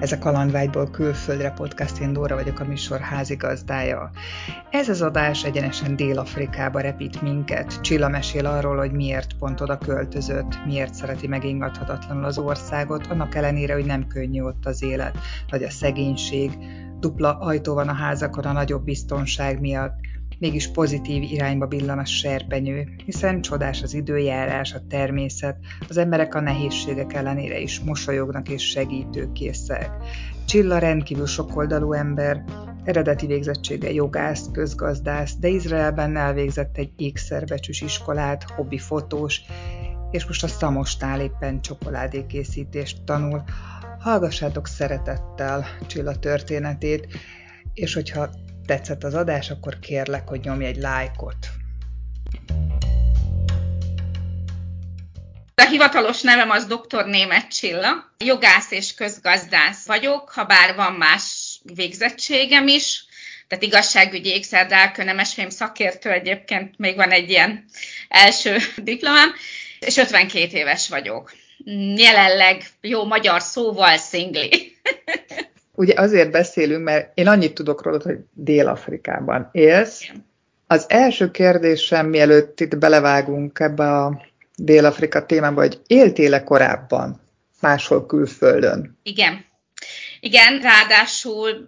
Ez a Kalandvágyból külföldre podcast, én Dóra vagyok a műsor házigazdája. Ez az adás egyenesen Dél-Afrikába repít minket. Csilla mesél arról, hogy miért pont oda költözött, miért szereti megingathatatlanul az országot, annak ellenére, hogy nem könnyű ott az élet, vagy a szegénység, dupla ajtó van a házakon a nagyobb biztonság miatt, mégis pozitív irányba billan a serpenyő, hiszen csodás az időjárás, a természet, az emberek a nehézségek ellenére is mosolyognak és segítőkészek. Csilla rendkívül sokoldalú ember, eredeti végzettsége jogász, közgazdász, de Izraelben elvégzett egy ékszerbecsűs iskolát, hobbi fotós, és most a Szamostál éppen csokoládékészítést tanul. Hallgassátok szeretettel Csilla történetét, és hogyha tetszett az adás, akkor kérlek, hogy nyomj egy lájkot. A hivatalos nevem az dr. Német Csilla. Jogász és közgazdász vagyok, ha bár van más végzettségem is, tehát igazságügyi ékszerdálkő, nemesfém szakértő egyébként, még van egy ilyen első diplomám, és 52 éves vagyok. Jelenleg jó magyar szóval szingli. ugye azért beszélünk, mert én annyit tudok rólad, hogy Dél-Afrikában élsz. Az első kérdésem, mielőtt itt belevágunk ebbe a Dél-Afrika témába, hogy éltél-e korábban máshol külföldön? Igen. Igen, ráadásul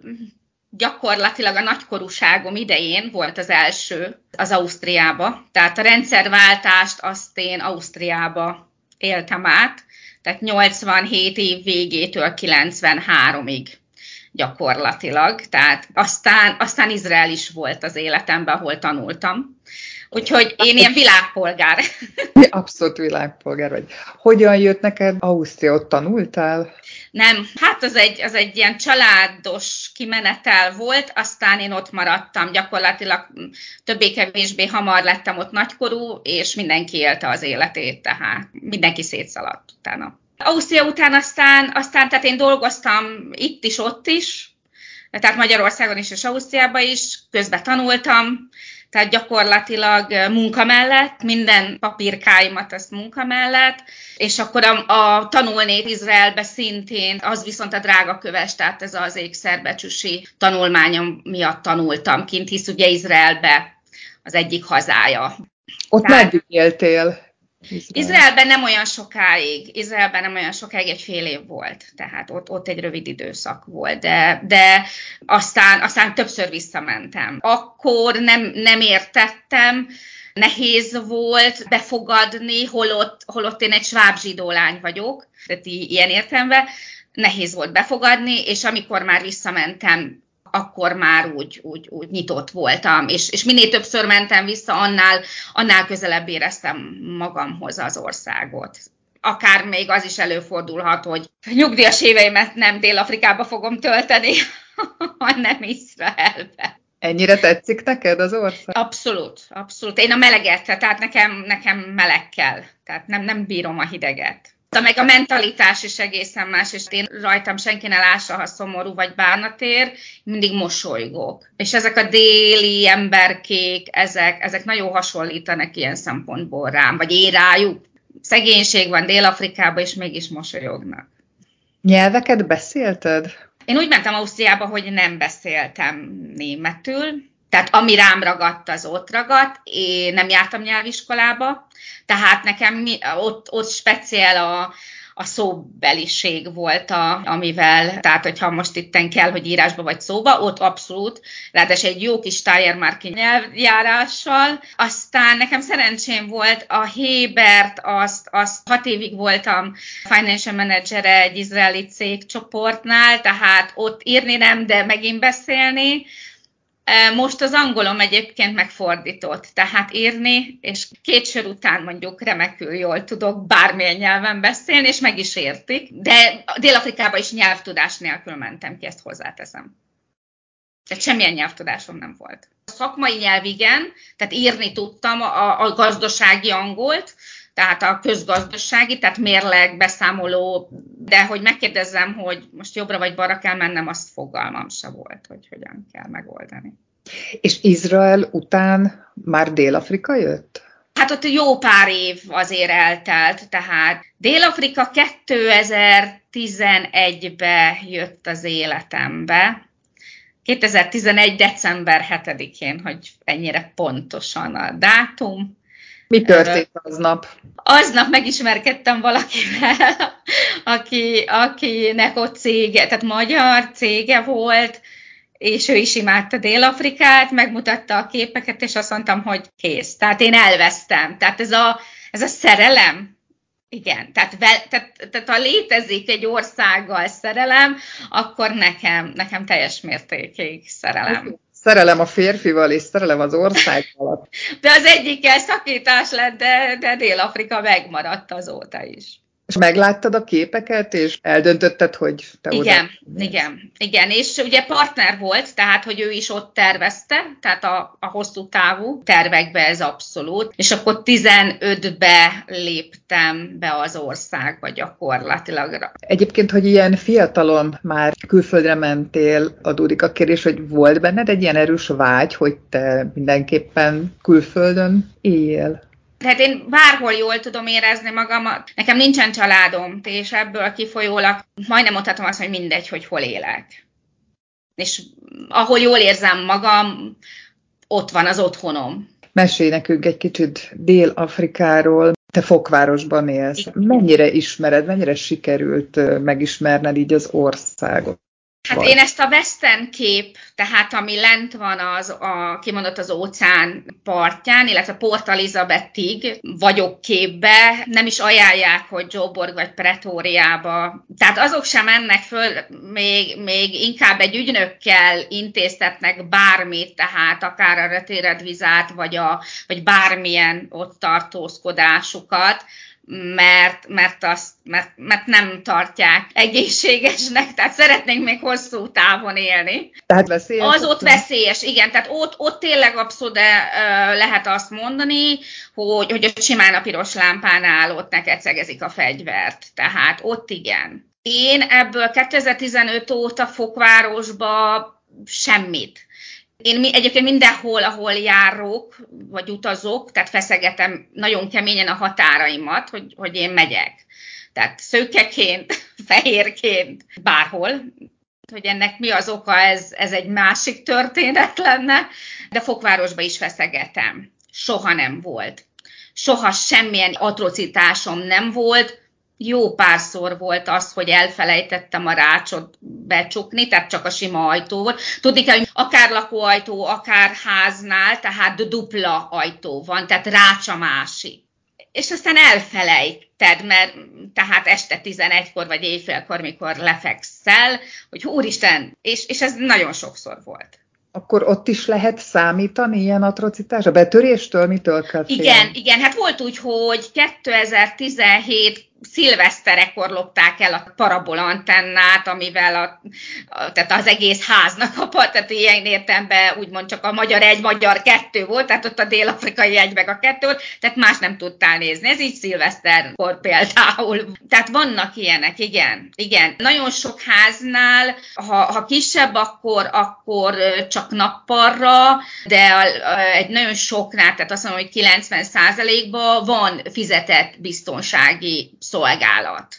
gyakorlatilag a nagykorúságom idején volt az első az Ausztriába. Tehát a rendszerváltást azt én Ausztriába éltem át, tehát 87 év végétől 93-ig gyakorlatilag. Tehát aztán, aztán Izrael is volt az életemben, ahol tanultam. Úgyhogy én ilyen világpolgár. Abszolút világpolgár vagy. Hogyan jött neked Ausztria? Ott tanultál? Nem, hát az egy, az egy ilyen családos kimenetel volt, aztán én ott maradtam, gyakorlatilag többé-kevésbé hamar lettem ott nagykorú, és mindenki élte az életét, tehát mindenki szétszaladt utána. Ausztria után aztán, aztán, tehát én dolgoztam itt is, ott is, tehát Magyarországon is és Ausztriában is, közben tanultam, tehát gyakorlatilag munka mellett, minden papírkáimat azt munka mellett, és akkor a, a tanulni Izraelbe szintén, az viszont a drága köves, tehát ez az ékszerbecsüsi tanulmányom miatt tanultam kint, hisz ugye Izraelbe az egyik hazája. Ott tehát, meddig éltél? Izrael. Izraelben nem olyan sokáig, Izraelben nem olyan sokáig, egy fél év volt, tehát ott, ott egy rövid időszak volt, de, de aztán, aztán többször visszamentem. Akkor nem, nem értettem, nehéz volt befogadni, holott, holott én egy sváb zsidó lány vagyok, tehát ilyen értemben, nehéz volt befogadni, és amikor már visszamentem akkor már úgy, úgy, úgy nyitott voltam, és, és minél többször mentem vissza, annál, annál közelebb éreztem magamhoz az országot. Akár még az is előfordulhat, hogy nyugdíjas éveimet nem Dél-Afrikába fogom tölteni, hanem Izraelbe. Ennyire tetszik neked az ország? Abszolút, abszolút. Én a meleget, tehát nekem, nekem meleg kell. Tehát nem, nem bírom a hideget meg a mentalitás is egészen más, és én rajtam senki ne lássa, ha szomorú vagy bánatér, mindig mosolygok. És ezek a déli emberkék, ezek, ezek nagyon hasonlítanak ilyen szempontból rám, vagy én rájuk. Szegénység van Dél-Afrikában, és mégis mosolyognak. Nyelveket beszélted? Én úgy mentem Ausztriába, hogy nem beszéltem németül, tehát ami rám ragadt, az ott ragadt. Én nem jártam nyelviskolába, tehát nekem ott, ott speciál a, a szóbeliség volt, a, amivel, tehát hogyha most itten kell, hogy írásba vagy szóba, ott abszolút, ráadásul egy jó kis Steiermarki nyelvjárással. Aztán nekem szerencsém volt a Hébert, azt, azt hat évig voltam financial manager egy izraeli cégcsoportnál, tehát ott írni nem, de megint beszélni. Most az angolom egyébként megfordított, tehát írni, és két sor után mondjuk remekül jól tudok bármilyen nyelven beszélni, és meg is értik, de Dél-Afrikába is nyelvtudás nélkül mentem ki, ezt hozzáteszem. Tehát semmilyen nyelvtudásom nem volt. A szakmai nyelv igen, tehát írni tudtam a, a gazdasági angolt, tehát a közgazdasági, tehát mérleg, beszámoló, de hogy megkérdezzem, hogy most jobbra vagy balra kell mennem, azt fogalmam se volt, hogy hogyan kell megoldani. És Izrael után már Dél-Afrika jött? Hát ott jó pár év azért eltelt, tehát Dél-Afrika 2011-be jött az életembe. 2011. december 7-én, hogy ennyire pontosan a dátum. Mi történt aznap? Aznap megismerkedtem valakivel, aki, akinek ott cége, tehát magyar cége volt, és ő is imádta Dél-Afrikát, megmutatta a képeket, és azt mondtam, hogy kész. Tehát én elvesztem. Tehát ez a, ez a szerelem, igen, tehát, tehát, tehát ha létezik egy országgal szerelem, akkor nekem, nekem teljes mértékig szerelem. Szerelem a férfival, és szerelem az országgal. De az egyikkel szakítás lett, de, de Dél-Afrika megmaradt azóta is. És megláttad a képeket, és eldöntötted, hogy te Igen, oda... igen, igen. És ugye partner volt, tehát, hogy ő is ott tervezte, tehát a, a hosszú távú tervekbe ez abszolút. És akkor 15-be léptem be az országba gyakorlatilag. Egyébként, hogy ilyen fiatalon már külföldre mentél, adódik a kérdés, hogy volt benned egy ilyen erős vágy, hogy te mindenképpen külföldön éljél? Tehát én bárhol jól tudom érezni magamat. Nekem nincsen családom, és ebből kifolyólag majdnem mondhatom azt, hogy mindegy, hogy hol élek. És ahol jól érzem magam, ott van az otthonom. Mesélj nekünk egy kicsit Dél-Afrikáról. Te Fokvárosban élsz. Mennyire ismered, mennyire sikerült megismerned így az országot? Hát vagy. én ezt a western kép, tehát ami lent van az, a, kimondott az óceán partján, illetve Port Elizabethig vagyok képbe, nem is ajánlják, hogy Joburg vagy Pretóriába. Tehát azok sem mennek föl, még, még inkább egy ügynökkel intéztetnek bármit, tehát akár a retéredvizát, vagy, a, vagy bármilyen ott tartózkodásukat mert, mert, azt, mert, mert nem tartják egészségesnek, tehát szeretnénk még hosszú távon élni. Tehát veszélyes? Az ott veszélyes, igen, tehát ott, ott tényleg abszolút lehet azt mondani, hogy, hogy a simán a piros lámpánál ott neked szegezik a fegyvert, tehát ott igen. Én ebből 2015 óta Fokvárosba semmit én egyébként mindenhol, ahol járok, vagy utazok, tehát feszegetem nagyon keményen a határaimat, hogy, hogy én megyek. Tehát szőkeként, fehérként, bárhol, hogy ennek mi az oka, ez, ez egy másik történet lenne, de Fokvárosba is feszegetem. Soha nem volt. Soha semmilyen atrocitásom nem volt, jó párszor volt az, hogy elfelejtettem a rácsot becsukni, tehát csak a sima ajtó volt. Tudni kell, hogy akár lakóajtó, akár háznál, tehát dupla ajtó van, tehát rács a másik. És aztán elfelejted, mert tehát este 11-kor vagy éjfélkor, mikor lefekszel, hogy úristen, és, és ez nagyon sokszor volt. Akkor ott is lehet számítani ilyen atrocitás? A betöréstől mitől kell félni? Igen, igen, hát volt úgy, hogy 2017 szilveszterekor lopták el a parabolantennát, amivel a, a, tehát az egész háznak a tehát ilyen értemben úgymond csak a magyar egy, magyar kettő volt, tehát ott a dél-afrikai egy meg a kettő volt, tehát más nem tudtál nézni. Ez így szilveszterkor például. Tehát vannak ilyenek, igen. Igen. Nagyon sok háznál, ha, ha kisebb, akkor, akkor csak nappalra, de a, a, egy nagyon soknál, tehát azt mondom, hogy 90 ban van fizetett biztonsági szolgálat.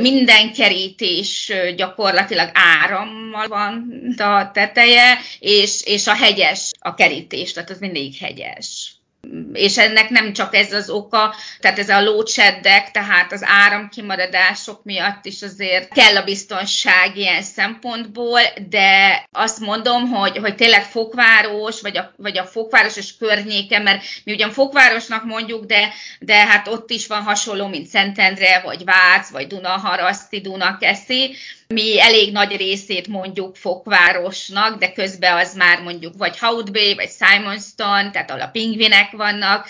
Minden kerítés gyakorlatilag árammal van a teteje, és, és a hegyes a kerítés, tehát az mindig hegyes és ennek nem csak ez az oka, tehát ez a lócseddek, tehát az áramkimaradások miatt is azért kell a biztonság ilyen szempontból, de azt mondom, hogy, hogy tényleg fokváros, vagy a, vagy a fokváros és környéke, mert mi ugyan fokvárosnak mondjuk, de, de hát ott is van hasonló, mint Szentendre, vagy Vác, vagy Dunaharaszti, Dunakeszi, mi elég nagy részét mondjuk Fokvárosnak, de közben az már mondjuk vagy Hout Bay, vagy Simonston, tehát ahol a pingvinek vannak,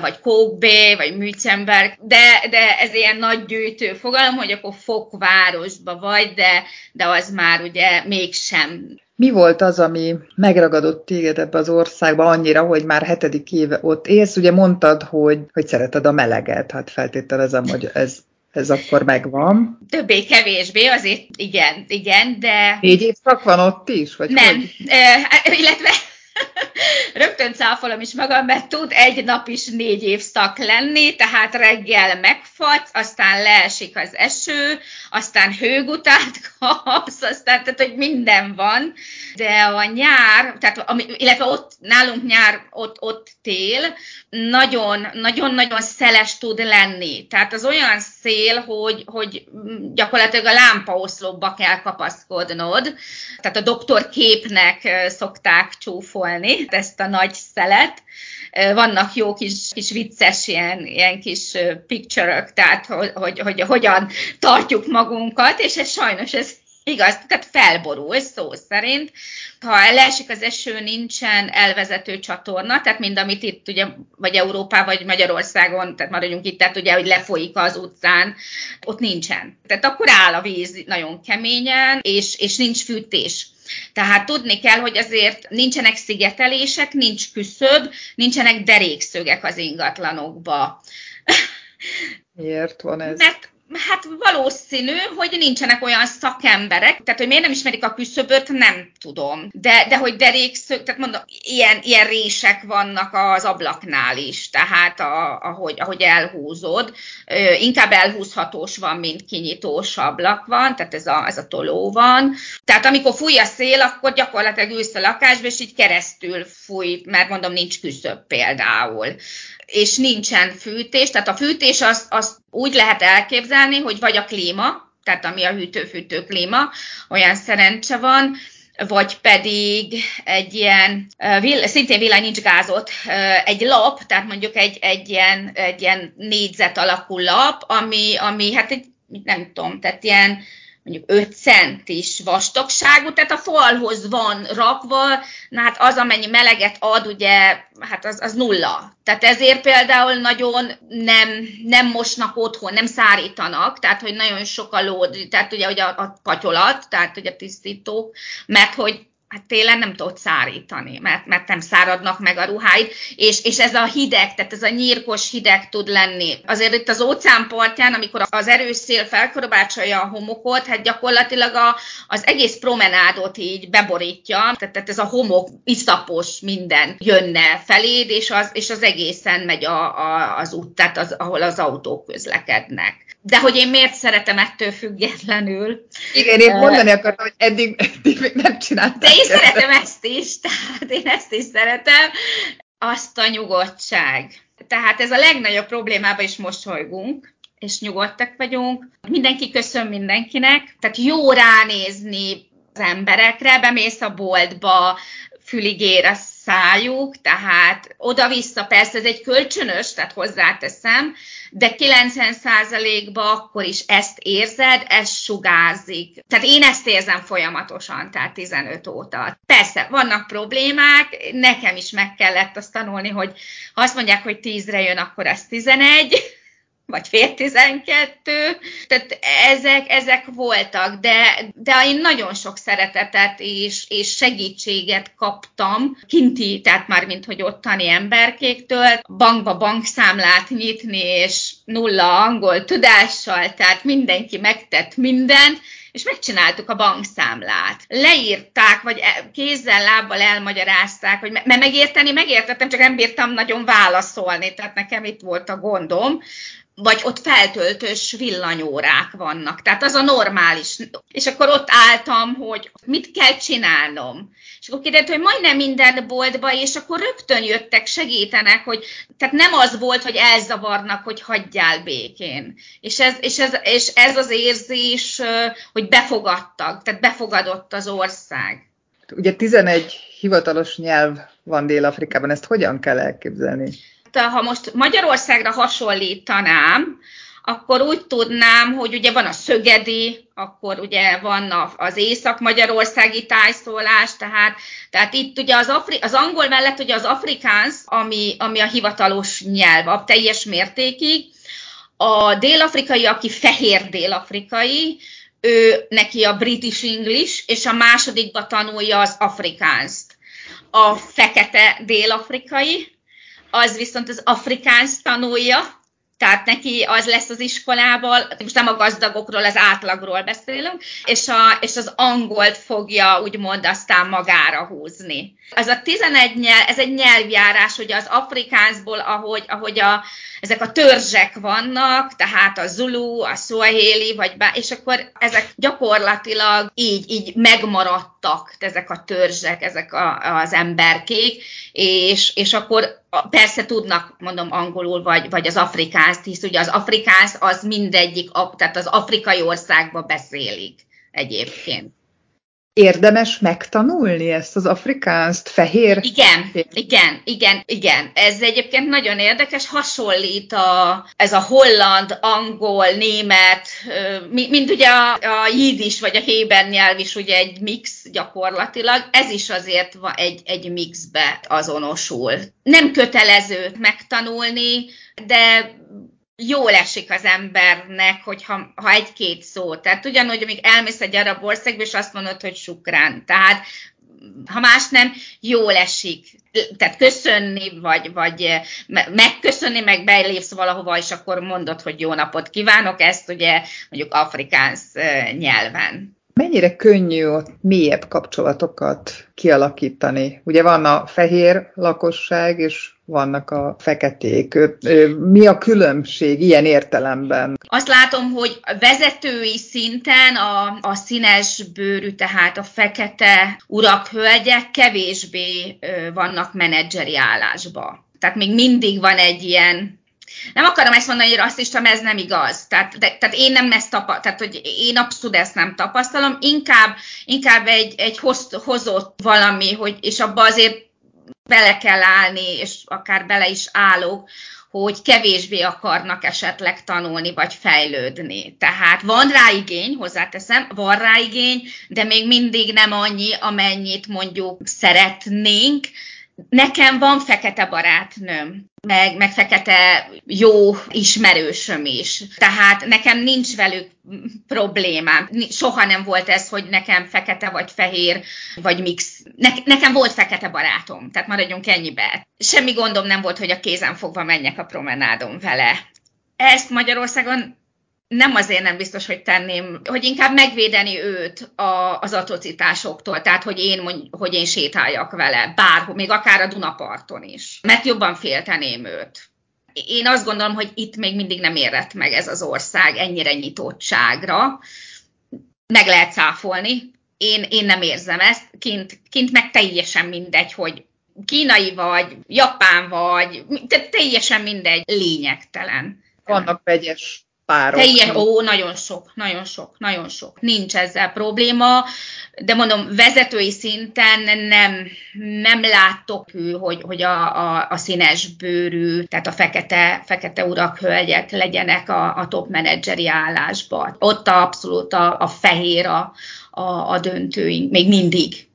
vagy Coke Bay, vagy Mützenberg, de, de ez ilyen nagy gyűjtő fogalom, hogy akkor Fokvárosba vagy, de, de az már ugye mégsem. Mi volt az, ami megragadott téged ebbe az országba annyira, hogy már hetedik éve ott élsz? Ugye mondtad, hogy, hogy szereted a meleget, hát feltételezem, hogy ez ez akkor megvan. Többé-kevésbé, azért igen, igen, de... Négy évszak van ott is? Vagy nem, hogy? Uh, illetve rögtön cáfolom is magam, mert tud egy nap is négy évszak lenni, tehát reggel megfagysz, aztán leesik az eső, aztán hőgutát kapsz, aztán, tehát, hogy minden van, de a nyár, tehát, ami, illetve ott, nálunk nyár, ott, ott tél, nagyon, nagyon-nagyon szeles tud lenni. Tehát az olyan szél, hogy, hogy gyakorlatilag a lámpaoszlopba kell kapaszkodnod. Tehát a doktor képnek szokták csúfolni ezt a nagy szelet. Vannak jó kis, kis vicces ilyen, ilyen kis picture tehát hogy, hogy, hogy hogyan tartjuk magunkat, és ez sajnos ez Igaz, tehát felborul szó szerint. Ha leesik az eső, nincsen elvezető csatorna, tehát mind amit itt ugye, vagy Európában, vagy Magyarországon, tehát maradjunk itt, tehát ugye, hogy lefolyik az utcán, ott nincsen. Tehát akkor áll a víz nagyon keményen, és, és nincs fűtés. Tehát tudni kell, hogy azért nincsenek szigetelések, nincs küszöb, nincsenek derékszögek az ingatlanokba. Miért van ez? Mert Hát valószínű, hogy nincsenek olyan szakemberek, tehát hogy miért nem ismerik a küszöböt, nem tudom. De, de hogy derékszög, tehát mondom, ilyen, ilyen rések vannak az ablaknál is, tehát a, ahogy, ahogy elhúzod, inkább elhúzhatós van, mint kinyitós ablak van, tehát ez a, ez a toló van. Tehát amikor fúj a szél, akkor gyakorlatilag ülsz a lakásba, és így keresztül fúj, mert mondom, nincs küszöb például és nincsen fűtés, tehát a fűtés azt, azt úgy lehet elképzelni, hogy vagy a klíma, tehát ami a hűtő-fűtő klíma, olyan szerencse van, vagy pedig egy ilyen, szintén villany nincs gázot, egy lap, tehát mondjuk egy, egy, ilyen, egy ilyen négyzet alakú lap, ami, ami hát egy, nem tudom, tehát ilyen mondjuk 5 centis vastagságú, tehát a falhoz van rakva, na hát az, amennyi meleget ad, ugye, hát az, az nulla. Tehát ezért például nagyon nem, nem mosnak otthon, nem szárítanak, tehát hogy nagyon sok a lód, tehát ugye hogy a, a patyolat, tehát ugye a tisztítók, mert hogy hát télen nem tudod szárítani, mert, mert nem száradnak meg a ruháid, és, és ez a hideg, tehát ez a nyírkos hideg tud lenni. Azért itt az óceánpartján, amikor az erős szél felkorbácsolja a homokot, hát gyakorlatilag a, az egész promenádot így beborítja, tehát, tehát ez a homok, iszapos minden jönne feléd, és az, és az egészen megy a, a, az út, tehát az, ahol az autók közlekednek de hogy én miért szeretem ettől függetlenül. Igen, én mondani akartam, hogy eddig, eddig még nem csináltam. De én szeretem ezt is, tehát én ezt is szeretem, azt a nyugodtság. Tehát ez a legnagyobb problémában is mosolygunk, és nyugodtak vagyunk. Mindenki köszön mindenkinek, tehát jó ránézni az emberekre, bemész a boltba, füligér a szájuk, tehát oda-vissza, persze ez egy kölcsönös, tehát hozzáteszem, de 90%-ban akkor is ezt érzed, ez sugázik. Tehát én ezt érzem folyamatosan, tehát 15 óta. Persze, vannak problémák, nekem is meg kellett azt tanulni, hogy ha azt mondják, hogy 10-re jön, akkor ez 11, vagy fél tizenkettő, tehát ezek, ezek voltak, de, de én nagyon sok szeretetet és, és segítséget kaptam kinti, tehát már mint hogy ottani emberkéktől, bankba bankszámlát nyitni, és nulla angol tudással, tehát mindenki megtett mindent, és megcsináltuk a bankszámlát. Leírták, vagy e, kézzel, lábbal elmagyarázták, hogy mert megérteni, megértettem, csak nem bírtam nagyon válaszolni, tehát nekem itt volt a gondom, vagy ott feltöltős villanyórák vannak. Tehát az a normális. És akkor ott álltam, hogy mit kell csinálnom. És akkor kiderült, hogy majdnem minden boltba, és akkor rögtön jöttek, segítenek, hogy tehát nem az volt, hogy elzavarnak, hogy hagyjál békén. És ez, és ez, és ez az érzés, hogy befogadtak, tehát befogadott az ország. Ugye 11 hivatalos nyelv van Dél-Afrikában, ezt hogyan kell elképzelni? Ha most Magyarországra hasonlítanám, akkor úgy tudnám, hogy ugye van a szögedi, akkor ugye van az észak-magyarországi tájszólás, tehát, tehát itt ugye az, afri, az angol mellett ugye az afrikáns, ami, ami a hivatalos nyelv, a teljes mértékig, a dél-afrikai, aki fehér dél-afrikai, ő neki a British English, és a másodikba tanulja az afrikánst. A fekete dél-afrikai, az viszont az afrikáns tanulja, tehát neki az lesz az iskolával, most nem a gazdagokról, az átlagról beszélünk, és, a, és az angolt fogja úgymond aztán magára húzni. Ez a 11 nyelv, ez egy nyelvjárás, ugye az afrikánszból, ahogy, ahogy a, ezek a törzsek vannak, tehát a zulu, a swahili, vagy bá, és akkor ezek gyakorlatilag így, így megmaradtak, ezek a törzsek, ezek a, az emberkék, és, és akkor persze tudnak, mondom, angolul, vagy, vagy az afrikánzt, hisz ugye az afrikánsz az mindegyik, tehát az afrikai országba beszélik egyébként. Érdemes megtanulni ezt az afrikánzt, fehér? Igen, igen, igen, igen. Ez egyébként nagyon érdekes, hasonlít a, ez a holland, angol, német, mint ugye a, a jidis vagy a héber nyelv is ugye egy mix gyakorlatilag, ez is azért egy, egy mixbe azonosul. Nem kötelező megtanulni, de jól esik az embernek, hogyha ha egy-két szó. Tehát ugyanúgy, amíg elmész egy arab országba, és azt mondod, hogy sukrán. Tehát ha más nem, jól esik. Tehát köszönni, vagy, vagy megköszönni, meg belépsz valahova, és akkor mondod, hogy jó napot kívánok, ezt ugye mondjuk afrikánsz nyelven. Mennyire könnyű ott mélyebb kapcsolatokat kialakítani? Ugye van a fehér lakosság, és vannak a feketék. Mi a különbség ilyen értelemben? Azt látom, hogy vezetői szinten a, a színes bőrű, tehát a fekete urak, hölgyek kevésbé vannak menedzseri állásba. Tehát még mindig van egy ilyen nem akarom ezt mondani, hogy rasszista, mert ez nem igaz. Tehát, de, tehát én nem ezt tapasztalom, tehát hogy én abszolút ezt nem tapasztalom, inkább, inkább egy, egy hoz, hozott valami, hogy, és abba azért bele kell állni, és akár bele is állok, hogy kevésbé akarnak esetleg tanulni vagy fejlődni. Tehát van rá igény, hozzáteszem, van rá igény, de még mindig nem annyi, amennyit mondjuk szeretnénk, Nekem van fekete barátnőm, meg, meg fekete jó ismerősöm is. Tehát nekem nincs velük problémám. Soha nem volt ez, hogy nekem fekete vagy fehér, vagy mix. Ne, nekem volt fekete barátom, tehát maradjunk ennyibe. Semmi gondom nem volt, hogy a kézen fogva menjek a promenádon vele. Ezt Magyarországon nem azért nem biztos, hogy tenném, hogy inkább megvédeni őt a, az atrocitásoktól, tehát hogy én, hogy én sétáljak vele, bárhol, még akár a Dunaparton is, mert jobban félteném őt. Én azt gondolom, hogy itt még mindig nem érett meg ez az ország ennyire nyitottságra. Meg lehet cáfolni, én, én nem érzem ezt, kint, kint meg teljesen mindegy, hogy kínai vagy, japán vagy, teljesen mindegy, lényegtelen. Vannak vegyes párok. Teljes, ó, nagyon sok, nagyon sok, nagyon sok. Nincs ezzel probléma, de mondom, vezetői szinten nem, nem látok, hogy, hogy a, a, a színes bőrű, tehát a fekete, fekete urak, hölgyek legyenek a, a top menedzseri állásban. Ott abszolút a, a fehér a, a, a döntőink, még mindig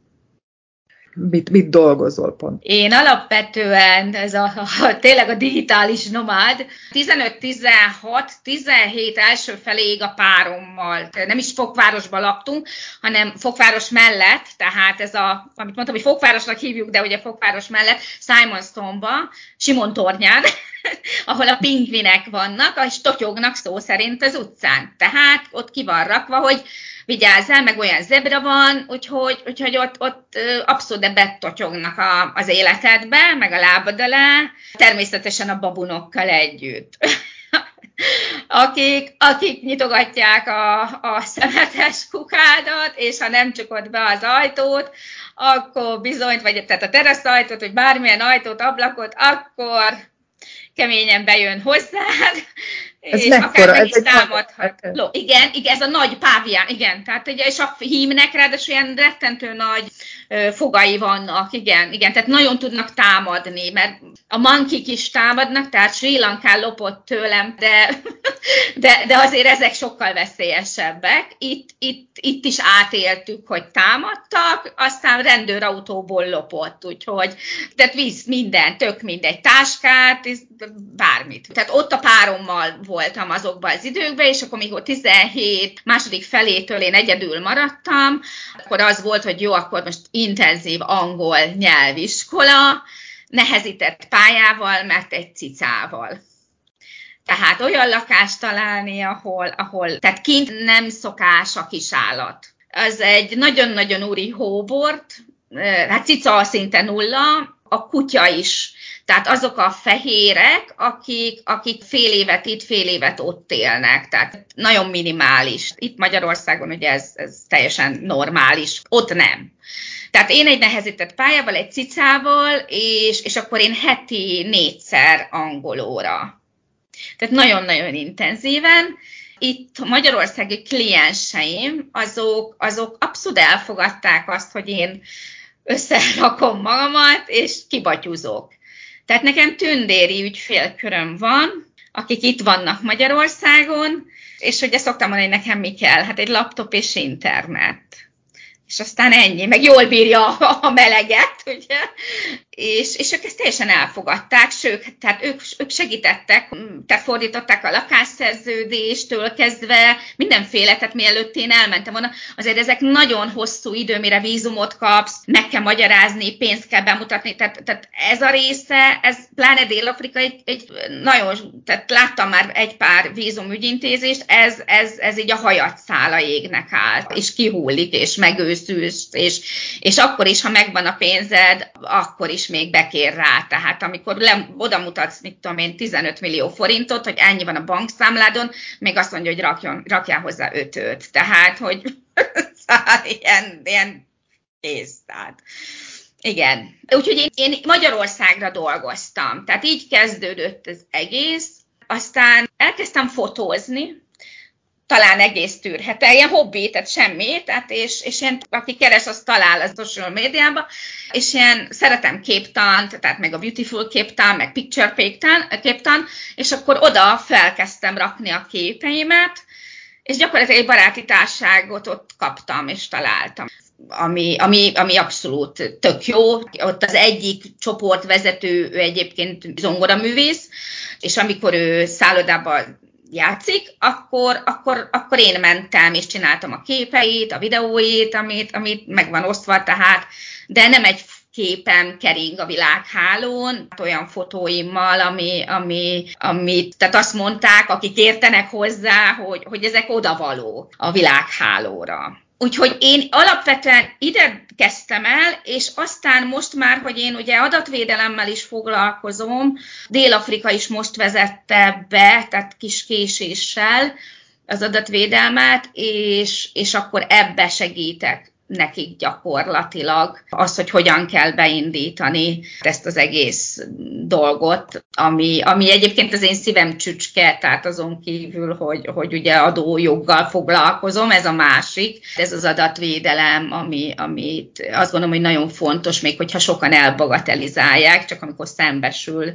mit, mit dolgozol pont? Én alapvetően, ez a, a, tényleg a digitális nomád, 15-16, 17 első feléig a párommal, nem is Fokvárosban laktunk, hanem Fokváros mellett, tehát ez a, amit mondtam, hogy Fokvárosnak hívjuk, de ugye Fokváros mellett, Simonstonba, Simon tornyán, ahol a pingvinek vannak, és totyognak szó szerint az utcán. Tehát ott ki van rakva, hogy vigyázzál, meg olyan zebra van, úgyhogy, úgyhogy ott, ott abszolút bettotyognak a, az életedbe, meg a lábad alá, természetesen a babunokkal együtt. akik, akik nyitogatják a, a szemetes kukádat, és ha nem csukod be az ajtót, akkor bizony, vagy tehát a teraszajtót, vagy bármilyen ajtót, ablakot, akkor keményen bejön hozzád, ez és mekkora, akár meg is támadhat. Nagy... Igen, igen, ez a nagy pávián, igen. Tehát ugye, és a hímnek ráadásul ilyen rettentő nagy ö, fogai vannak, igen, igen, tehát nagyon tudnak támadni, mert a mankik is támadnak, tehát Sri Lankán lopott tőlem, de, de, de azért ezek sokkal veszélyesebbek. Itt, itt, itt is átéltük, hogy támadtak, aztán rendőrautóból lopott, úgyhogy, tehát visz minden, tök mindegy, táskát, bármit. Tehát ott a párommal voltam azokban az időkben, és akkor mikor 17 második felétől én egyedül maradtam, akkor az volt, hogy jó, akkor most intenzív angol nyelviskola, nehezített pályával, mert egy cicával. Tehát olyan lakást találni, ahol, ahol tehát kint nem szokás a kisállat. Az egy nagyon-nagyon úri hóbort, hát cica szinte nulla, a kutya is. Tehát azok a fehérek, akik, akik fél évet itt, fél évet ott élnek. Tehát nagyon minimális. Itt Magyarországon ugye ez, ez teljesen normális, ott nem. Tehát én egy nehezített pályával, egy cicával, és, és akkor én heti négyszer angolóra. Tehát nagyon-nagyon intenzíven. Itt a magyarországi klienseim, azok, azok abszolút elfogadták azt, hogy én összerakom magamat, és kibatyúzok. Tehát nekem tündéri ügyfélköröm van, akik itt vannak Magyarországon, és ugye szoktam mondani, hogy nekem mi kell? Hát egy laptop és internet. És aztán ennyi, meg jól bírja a meleget, ugye, és, és ők ezt teljesen elfogadták, sőt, tehát ők, ők segítettek, tehát fordították a lakásszerződéstől kezdve mindenféle, tehát mielőtt én elmentem volna, azért ezek nagyon hosszú idő, mire vízumot kapsz, meg kell magyarázni, pénzt kell bemutatni, tehát, tehát ez a része, ez pláne Dél-Afrika egy, egy nagyon, tehát láttam már egy pár vízumügyintézést, ez, ez, ez így a hajat szála égnek állt, és kihullik, és megősz őszűs, és, és akkor is, ha megvan a pénzed, akkor is még bekér rá. Tehát amikor le, oda mutatsz, mit tudom én, 15 millió forintot, hogy ennyi van a bankszámládon, még azt mondja, hogy rakjon, rakjál hozzá ötöt. Tehát, hogy ilyen, ilyen kész. Tehát. Igen. Úgyhogy én, én Magyarországra dolgoztam. Tehát így kezdődött az egész. Aztán elkezdtem fotózni, talán egész tűrhet ilyen hobbi, tehát semmi, tehát és, és ilyen, aki keres, az talál a social médiában, és ilyen szeretem képtant, tehát meg a Beautiful képtan, meg Picture képtan, és akkor oda felkezdtem rakni a képeimet, és gyakorlatilag egy baráti társágot ott kaptam, és találtam. Ami, ami, ami abszolút tök jó. Ott az egyik csoportvezető, ő egyébként zongoraművész, és amikor ő szállodába játszik, akkor, akkor, akkor én mentem és csináltam a képeit, a videóit, amit, amit meg van osztva, tehát, de nem egy képen kering a világhálón, olyan fotóimmal, ami, ami, amit, tehát azt mondták, akik értenek hozzá, hogy, hogy ezek odavaló a világhálóra. Úgyhogy én alapvetően ide kezdtem el, és aztán most már, hogy én ugye adatvédelemmel is foglalkozom, Dél-Afrika is most vezette be, tehát kis késéssel az adatvédelmet, és, és akkor ebbe segítek nekik gyakorlatilag az, hogy hogyan kell beindítani ezt az egész dolgot, ami, ami egyébként az én szívem csücske, tehát azon kívül, hogy, hogy ugye adójoggal foglalkozom, ez a másik, ez az adatvédelem, ami, amit azt gondolom, hogy nagyon fontos, még hogyha sokan elbagatelizálják, csak amikor szembesül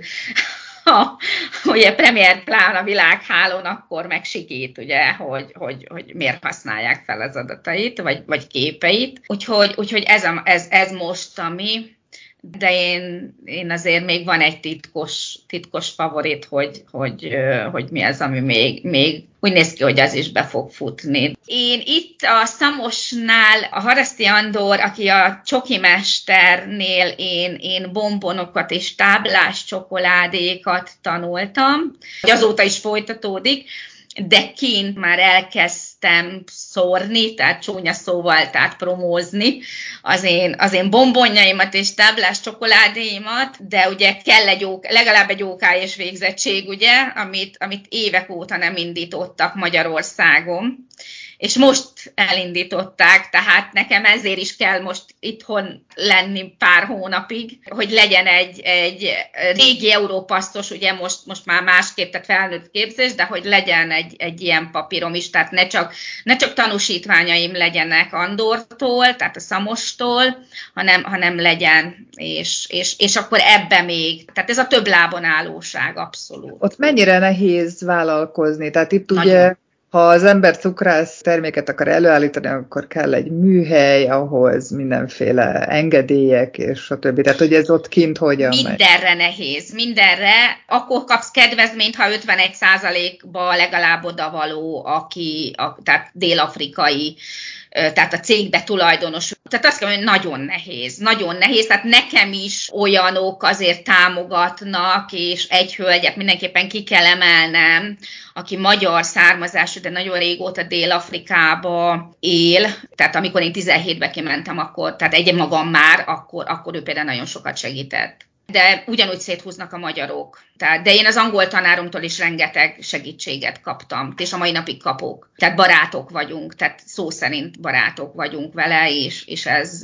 ha ugye Premier Plán a világhálón, akkor meg sikít, ugye, hogy, hogy, hogy miért használják fel az adatait, vagy, vagy képeit. Úgyhogy, úgyhogy ez, a, ez, ez most, ami, de én, én azért még van egy titkos, titkos favorit, hogy, hogy, hogy mi az, ami még, még úgy néz ki, hogy az is be fog futni. Én itt a Szamosnál, a Haraszti Andor, aki a csoki mesternél én, én bombonokat és táblás csokoládékat tanultam, azóta is folytatódik, de kint már elkezdtem szórni, tehát csúnya szóval, tehát promózni az én, az én bombonjaimat és táblás csokoládéimat, de ugye kell egy ok, legalább egy OK és végzettség, ugye, amit, amit évek óta nem indítottak Magyarországon és most elindították, tehát nekem ezért is kell most itthon lenni pár hónapig, hogy legyen egy, egy régi európasztos, ugye most, most már másképp, tehát felnőtt képzés, de hogy legyen egy, egy ilyen papírom is, tehát ne csak, ne csak tanúsítványaim legyenek Andortól, tehát a Szamostól, hanem, hanem legyen, és, és, és akkor ebbe még, tehát ez a több lábon állóság abszolút. Ott mennyire nehéz vállalkozni, tehát itt Nagyon. ugye ha az ember cukrász terméket akar előállítani, akkor kell egy műhely, ahhoz mindenféle engedélyek és a többi. Tehát, hogy ez ott kint hogyan Mindenre megy. nehéz, mindenre. Akkor kapsz kedvezményt, ha 51%-ba legalább odavaló, aki, a, tehát dél-afrikai tehát a cégbe tulajdonos. Tehát azt kell, hogy nagyon nehéz, nagyon nehéz. Tehát nekem is olyanok azért támogatnak, és egy hölgyet mindenképpen ki kell emelnem, aki magyar származású, de nagyon régóta Dél-Afrikába él. Tehát amikor én 17-be kimentem, akkor, tehát egy magam már, akkor, akkor ő például nagyon sokat segített de ugyanúgy széthúznak a magyarok. Tehát, de én az angol tanáromtól is rengeteg segítséget kaptam, és a mai napig kapok. Tehát barátok vagyunk, tehát szó szerint barátok vagyunk vele, és, és ez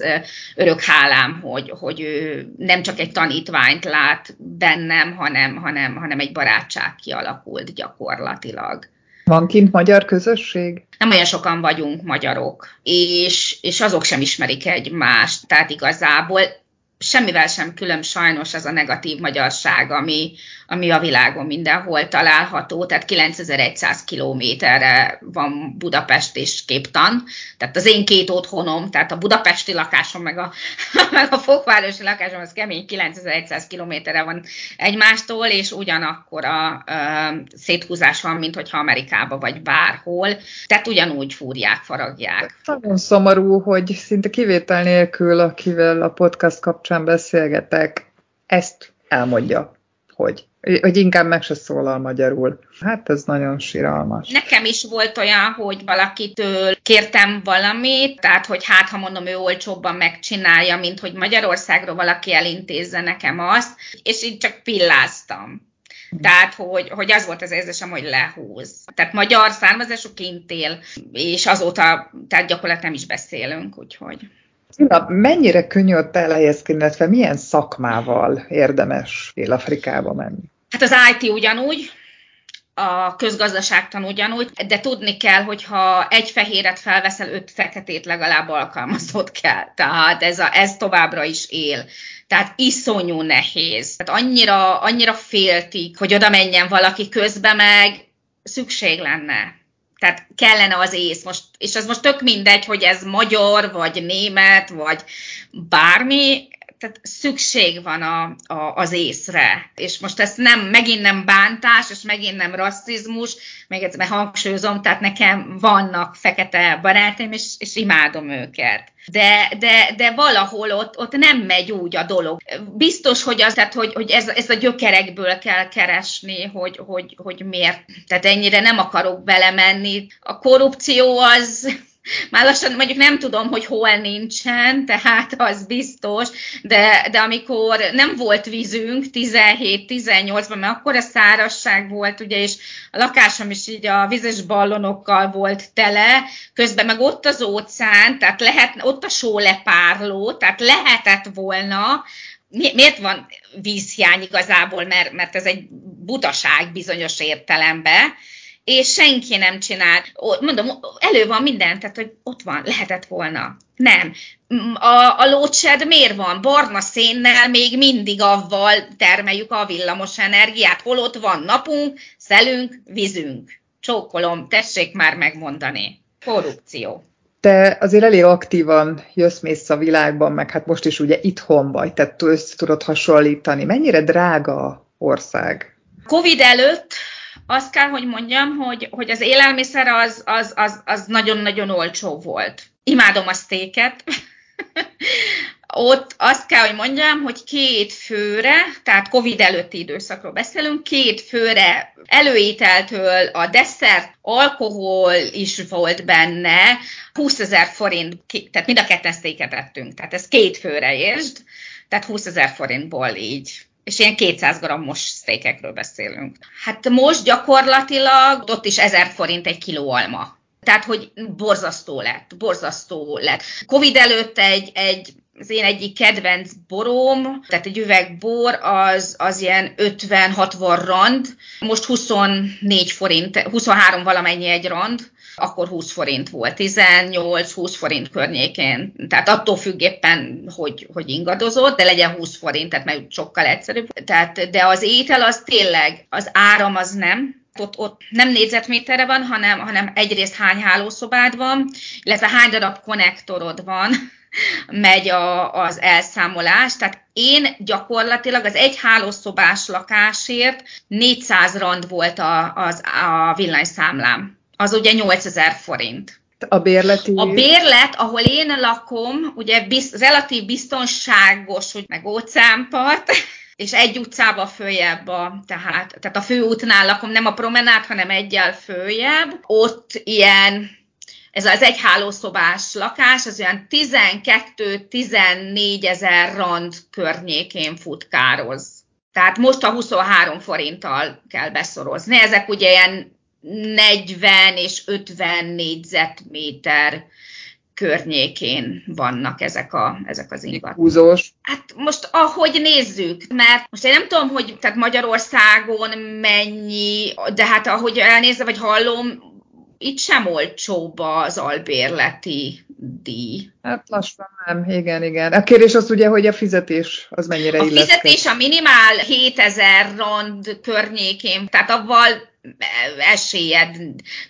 örök hálám, hogy, hogy ő nem csak egy tanítványt lát bennem, hanem, hanem, hanem egy barátság kialakult gyakorlatilag. Van kint magyar közösség? Nem olyan sokan vagyunk magyarok, és, és azok sem ismerik egymást, tehát igazából semmivel sem külön sajnos az a negatív magyarság, ami, ami a világon mindenhol található, tehát 9100 kilométerre van Budapest és Képtan, tehát az én két otthonom, tehát a budapesti lakásom meg a, meg a fokvárosi lakásom, az kemény 9100 kilométerre van egymástól, és ugyanakkor a uh, széthúzás van, mint hogyha Amerikába vagy bárhol, tehát ugyanúgy fúrják, faragják. Nagyon szomorú, hogy szinte kivétel nélkül, akivel a podcast kapcsán beszélgetek, ezt elmondja, hogy hogy inkább meg se szólal magyarul. Hát ez nagyon siralmas. Nekem is volt olyan, hogy valakitől kértem valamit, tehát hogy hát ha mondom, ő olcsóbban megcsinálja, mint hogy Magyarországról valaki elintézze nekem azt, és így csak pilláztam. Tehát, hogy, hogy az volt az érzésem, hogy lehúz. Tehát magyar származású kint él, és azóta, tehát gyakorlatilag nem is beszélünk, úgyhogy... Na, mennyire könnyű ott elhelyezkedni, illetve milyen szakmával érdemes Dél-Afrikába menni? Hát az IT ugyanúgy, a közgazdaságtan ugyanúgy, de tudni kell, hogy ha egy fehéret felveszel, öt feketét legalább alkalmazott kell. Tehát ez, a, ez továbbra is él. Tehát iszonyú nehéz. Tehát annyira, annyira féltik, hogy oda menjen valaki közbe, meg szükség lenne. Tehát kellene az ész. Most, és ez most tök mindegy, hogy ez magyar, vagy német, vagy bármi, tehát szükség van a, a, az észre. És most ezt nem, megint nem bántás, és megint nem rasszizmus, még egyszer hangsúlyozom, tehát nekem vannak fekete barátaim, és, és imádom őket. De, de, de valahol ott, ott nem megy úgy a dolog. Biztos, hogy, az, tehát, hogy, hogy ez, ez a gyökerekből kell keresni, hogy, hogy, hogy miért. Tehát ennyire nem akarok belemenni. A korrupció az már lassan mondjuk nem tudom, hogy hol nincsen, tehát az biztos, de, de amikor nem volt vízünk 17-18-ban, mert akkor a szárasság volt, ugye, és a lakásom is így a vizes ballonokkal volt tele, közben meg ott az óceán, tehát lehet, ott a sólepárló, tehát lehetett volna, miért van vízhiány igazából, mert, mert ez egy butaság bizonyos értelemben, és senki nem csinál. Mondom, elő van minden, tehát hogy ott van, lehetett volna. Nem. A, a lócsed miért van? Barna szénnel még mindig avval termeljük a villamos energiát, holott van napunk, szelünk, vízünk. Csókolom, tessék már megmondani. Korrupció. Te azért elég aktívan jössz mész a világban, meg hát most is ugye itthon vagy, tehát össze tudod hasonlítani. Mennyire drága ország? Covid előtt azt kell, hogy mondjam, hogy, hogy az élelmiszer az, az, az, az nagyon-nagyon olcsó volt. Imádom a sztéket. Ott azt kell, hogy mondjam, hogy két főre, tehát Covid előtti időszakról beszélünk, két főre előételtől a desszert, alkohol is volt benne, 20 ezer forint, tehát mind a ketten sztéket ettünk, tehát ez két főre értsd, tehát 20 ezer forintból így és ilyen 200 grammos sztékekről beszélünk. Hát most gyakorlatilag ott is 1000 forint egy kiló alma. Tehát, hogy borzasztó lett, borzasztó lett. Covid előtt egy, egy az én egyik kedvenc borom, tehát egy üveg bor, az, az ilyen 50-60 rand, most 24 forint, 23 valamennyi egy rand, akkor 20 forint volt, 18-20 forint környékén. Tehát attól függ éppen, hogy, hogy ingadozott, de legyen 20 forint, tehát meg sokkal egyszerűbb. Tehát, de az étel az tényleg, az áram az nem, ott, ott nem négyzetméterre van, hanem, hanem egyrészt hány hálószobád van, illetve hány darab konnektorod van, megy a, az elszámolás. Tehát én gyakorlatilag az egy hálószobás lakásért 400 rand volt a, az, a villanyszámlám az ugye 8000 forint. a bérleti? A bérlet, ahol én lakom, ugye biz, relatív biztonságos, hogy meg óceánpart, és egy utcába följebb, a, tehát, tehát a főútnál lakom, nem a promenád, hanem egyel följebb. Ott ilyen ez az egy hálószobás lakás, az olyan 12-14 ezer rand környékén futkároz. Tehát most a 23 forinttal kell beszorozni. Ezek ugye ilyen 40 és 50 négyzetméter környékén vannak ezek, a, ezek az ingatlanok. Húzós. Hát most ahogy nézzük, mert most én nem tudom, hogy tehát Magyarországon mennyi, de hát ahogy elnézve, vagy hallom, itt sem olcsóbb az albérleti díj. Hát lassan nem, igen, igen. A kérdés az ugye, hogy a fizetés az mennyire A fizetés a minimál 7000 rand környékén, tehát avval esélyed,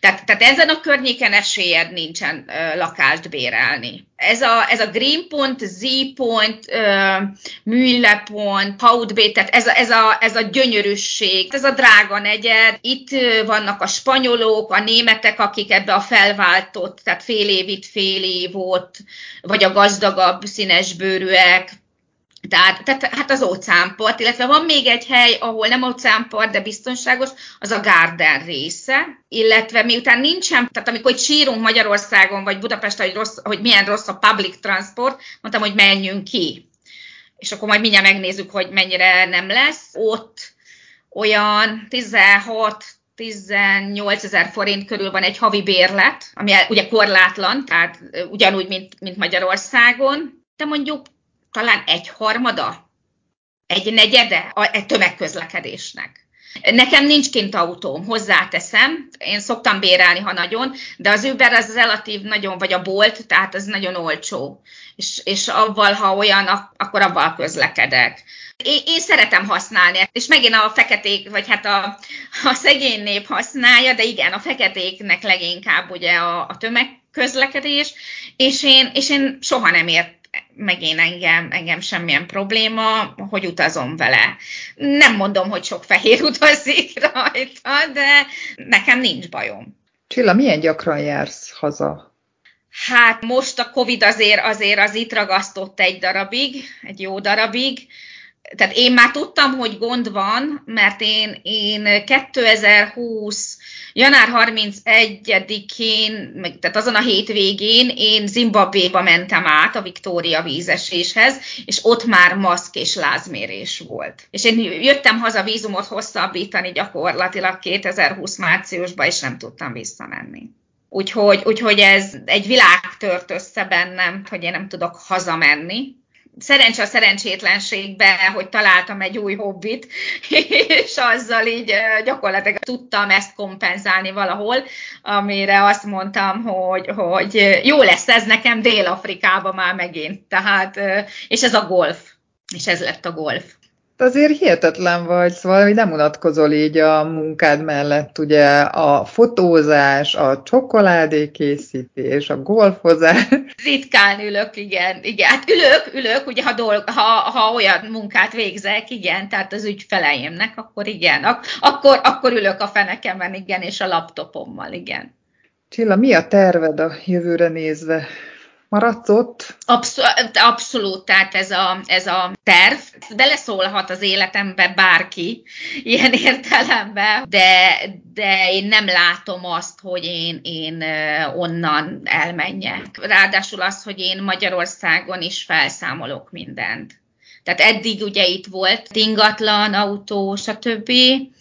tehát, tehát ezen a környéken esélyed nincsen uh, lakást bérelni. Ez a, ez a Greenpoint, Z-Point, uh, Mühlepont, Hautbé, tehát ez a, ez, a, ez a gyönyörűség, ez a drága negyed. Itt vannak a spanyolok, a németek, akik ebbe a felváltott, tehát fél év itt, fél év ott, vagy a gazdagabb színesbőrűek, tehát, tehát hát az óceánpart, illetve van még egy hely, ahol nem óceánpart, de biztonságos, az a Garden része, illetve miután nincsen, tehát amikor itt sírunk Magyarországon, vagy Budapesten, hogy, rossz, hogy milyen rossz a public transport, mondtam, hogy menjünk ki. És akkor majd mindjárt megnézzük, hogy mennyire nem lesz. Ott olyan 16 18 ezer forint körül van egy havi bérlet, ami ugye korlátlan, tehát ugyanúgy, mint, mint Magyarországon, de mondjuk talán egy harmada, egy negyede a tömegközlekedésnek. Nekem nincs kint autóm, hozzáteszem, én szoktam bérelni, ha nagyon, de az Uber az relatív nagyon, vagy a Bolt, tehát az nagyon olcsó. És, és avval, ha olyan, akkor avval közlekedek. Én, én szeretem használni, és megint a feketék, vagy hát a, a szegény nép használja, de igen, a feketéknek leginkább ugye a, a tömegközlekedés, és én, és én soha nem ért meg én engem, engem semmilyen probléma, hogy utazom vele. Nem mondom, hogy sok fehér utazik rajta, de nekem nincs bajom. Csilla, milyen gyakran jársz haza? Hát most a Covid azért, azért az itt ragasztott egy darabig, egy jó darabig, tehát én már tudtam, hogy gond van, mert én, én 2020 január 31-én, tehát azon a hétvégén én Zimbabvéba mentem át a Viktória vízeséshez, és ott már maszk és lázmérés volt. És én jöttem haza vízumot hosszabbítani gyakorlatilag 2020 márciusban, és nem tudtam visszamenni. Úgyhogy, úgyhogy ez egy világ tört össze bennem, hogy én nem tudok hazamenni, szerencse a szerencsétlenségbe, hogy találtam egy új hobbit, és azzal így gyakorlatilag tudtam ezt kompenzálni valahol, amire azt mondtam, hogy, hogy jó lesz ez nekem Dél-Afrikába már megint. Tehát, és ez a golf. És ez lett a golf azért hihetetlen vagy, szóval hogy nem unatkozol így a munkád mellett, ugye a fotózás, a csokoládékészítés, a golfozás. Ritkán ülök, igen, igen. Hát ülök, ülök, ugye ha, dolg, ha, ha olyan munkát végzek, igen, tehát az ügyfeleimnek, akkor igen, Ak- akkor, akkor ülök a fenekemen, igen, és a laptopommal, igen. Csilla, mi a terved a jövőre nézve? Maradsz ott? Abszolút, abszolút tehát ez a, ez a terv. Beleszólhat az életembe bárki ilyen értelemben, de, de én nem látom azt, hogy én, én onnan elmenjek. Ráadásul az, hogy én Magyarországon is felszámolok mindent. Tehát eddig ugye itt volt ingatlan, autó, stb.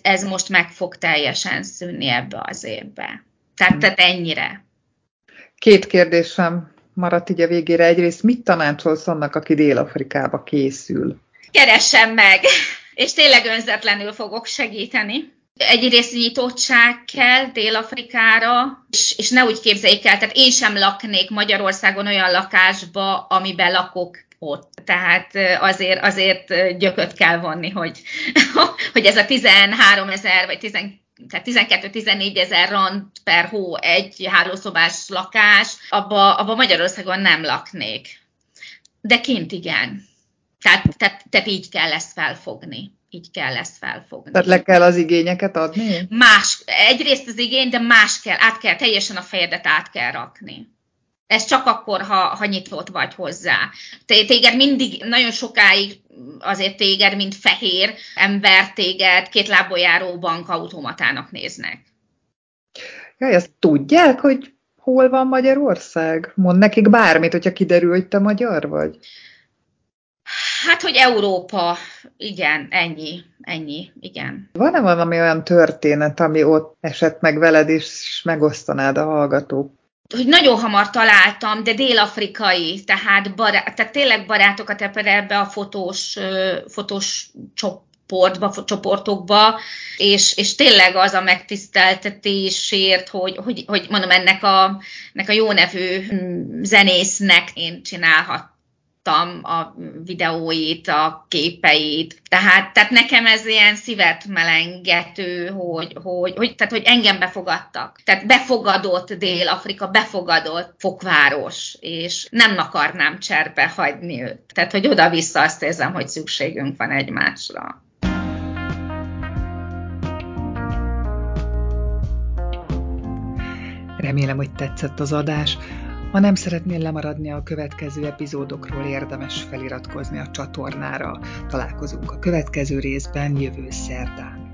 Ez most meg fog teljesen szűnni ebbe az évbe. Tehát, tehát ennyire. Két kérdésem maradt így a végére. Egyrészt mit tanácsolsz annak, aki Dél-Afrikába készül? Keressem meg, és tényleg önzetlenül fogok segíteni. Egyrészt nyitottság kell Dél-Afrikára, és, és ne úgy képzeljék el, tehát én sem laknék Magyarországon olyan lakásba, amiben lakok ott. Tehát azért, azért gyököt kell vonni, hogy, hogy ez a 13 ezer vagy 12 tehát 12-14 ezer rand per hó egy hálószobás lakás, abba, abba Magyarországon nem laknék. De kint igen. Tehát, tehát, tehát így kell ezt felfogni. így kell ezt felfogni. Tehát le kell az igényeket adni? Más, egyrészt az igény, de más kell, át kell, teljesen a fejedet át kell rakni. Ez csak akkor, ha, ha nyitott vagy hozzá. Téged mindig, nagyon sokáig azért téged, mint fehér ember, téged két lábból járó bankautomatának néznek. Jaj, ezt tudják, hogy hol van Magyarország? Mond nekik bármit, hogyha kiderül, hogy te magyar vagy? Hát, hogy Európa, igen, ennyi, ennyi, igen. Van-e valami olyan történet, ami ott esett meg veled, és megosztanád a hallgatók? Hogy nagyon hamar találtam, de dél-afrikai, tehát, bará- tehát tényleg barátokat ebbe a fotós, fotós csoportba, csoportokba, és, és tényleg az a megtiszteltetésért, hogy, hogy, hogy mondom, ennek a, ennek a jó nevű hm, zenésznek én csinálhat láttam a videóit, a képeit. Tehát, tehát nekem ez ilyen szívet melengető, hogy, hogy, hogy, tehát, hogy engem befogadtak. Tehát befogadott Dél-Afrika, befogadott fokváros, és nem akarnám cserbe hagyni őt. Tehát, hogy oda-vissza azt érzem, hogy szükségünk van egymásra. Remélem, hogy tetszett az adás. Ha nem szeretnél lemaradni a következő epizódokról, érdemes feliratkozni a csatornára. Találkozunk a következő részben jövő szerdán.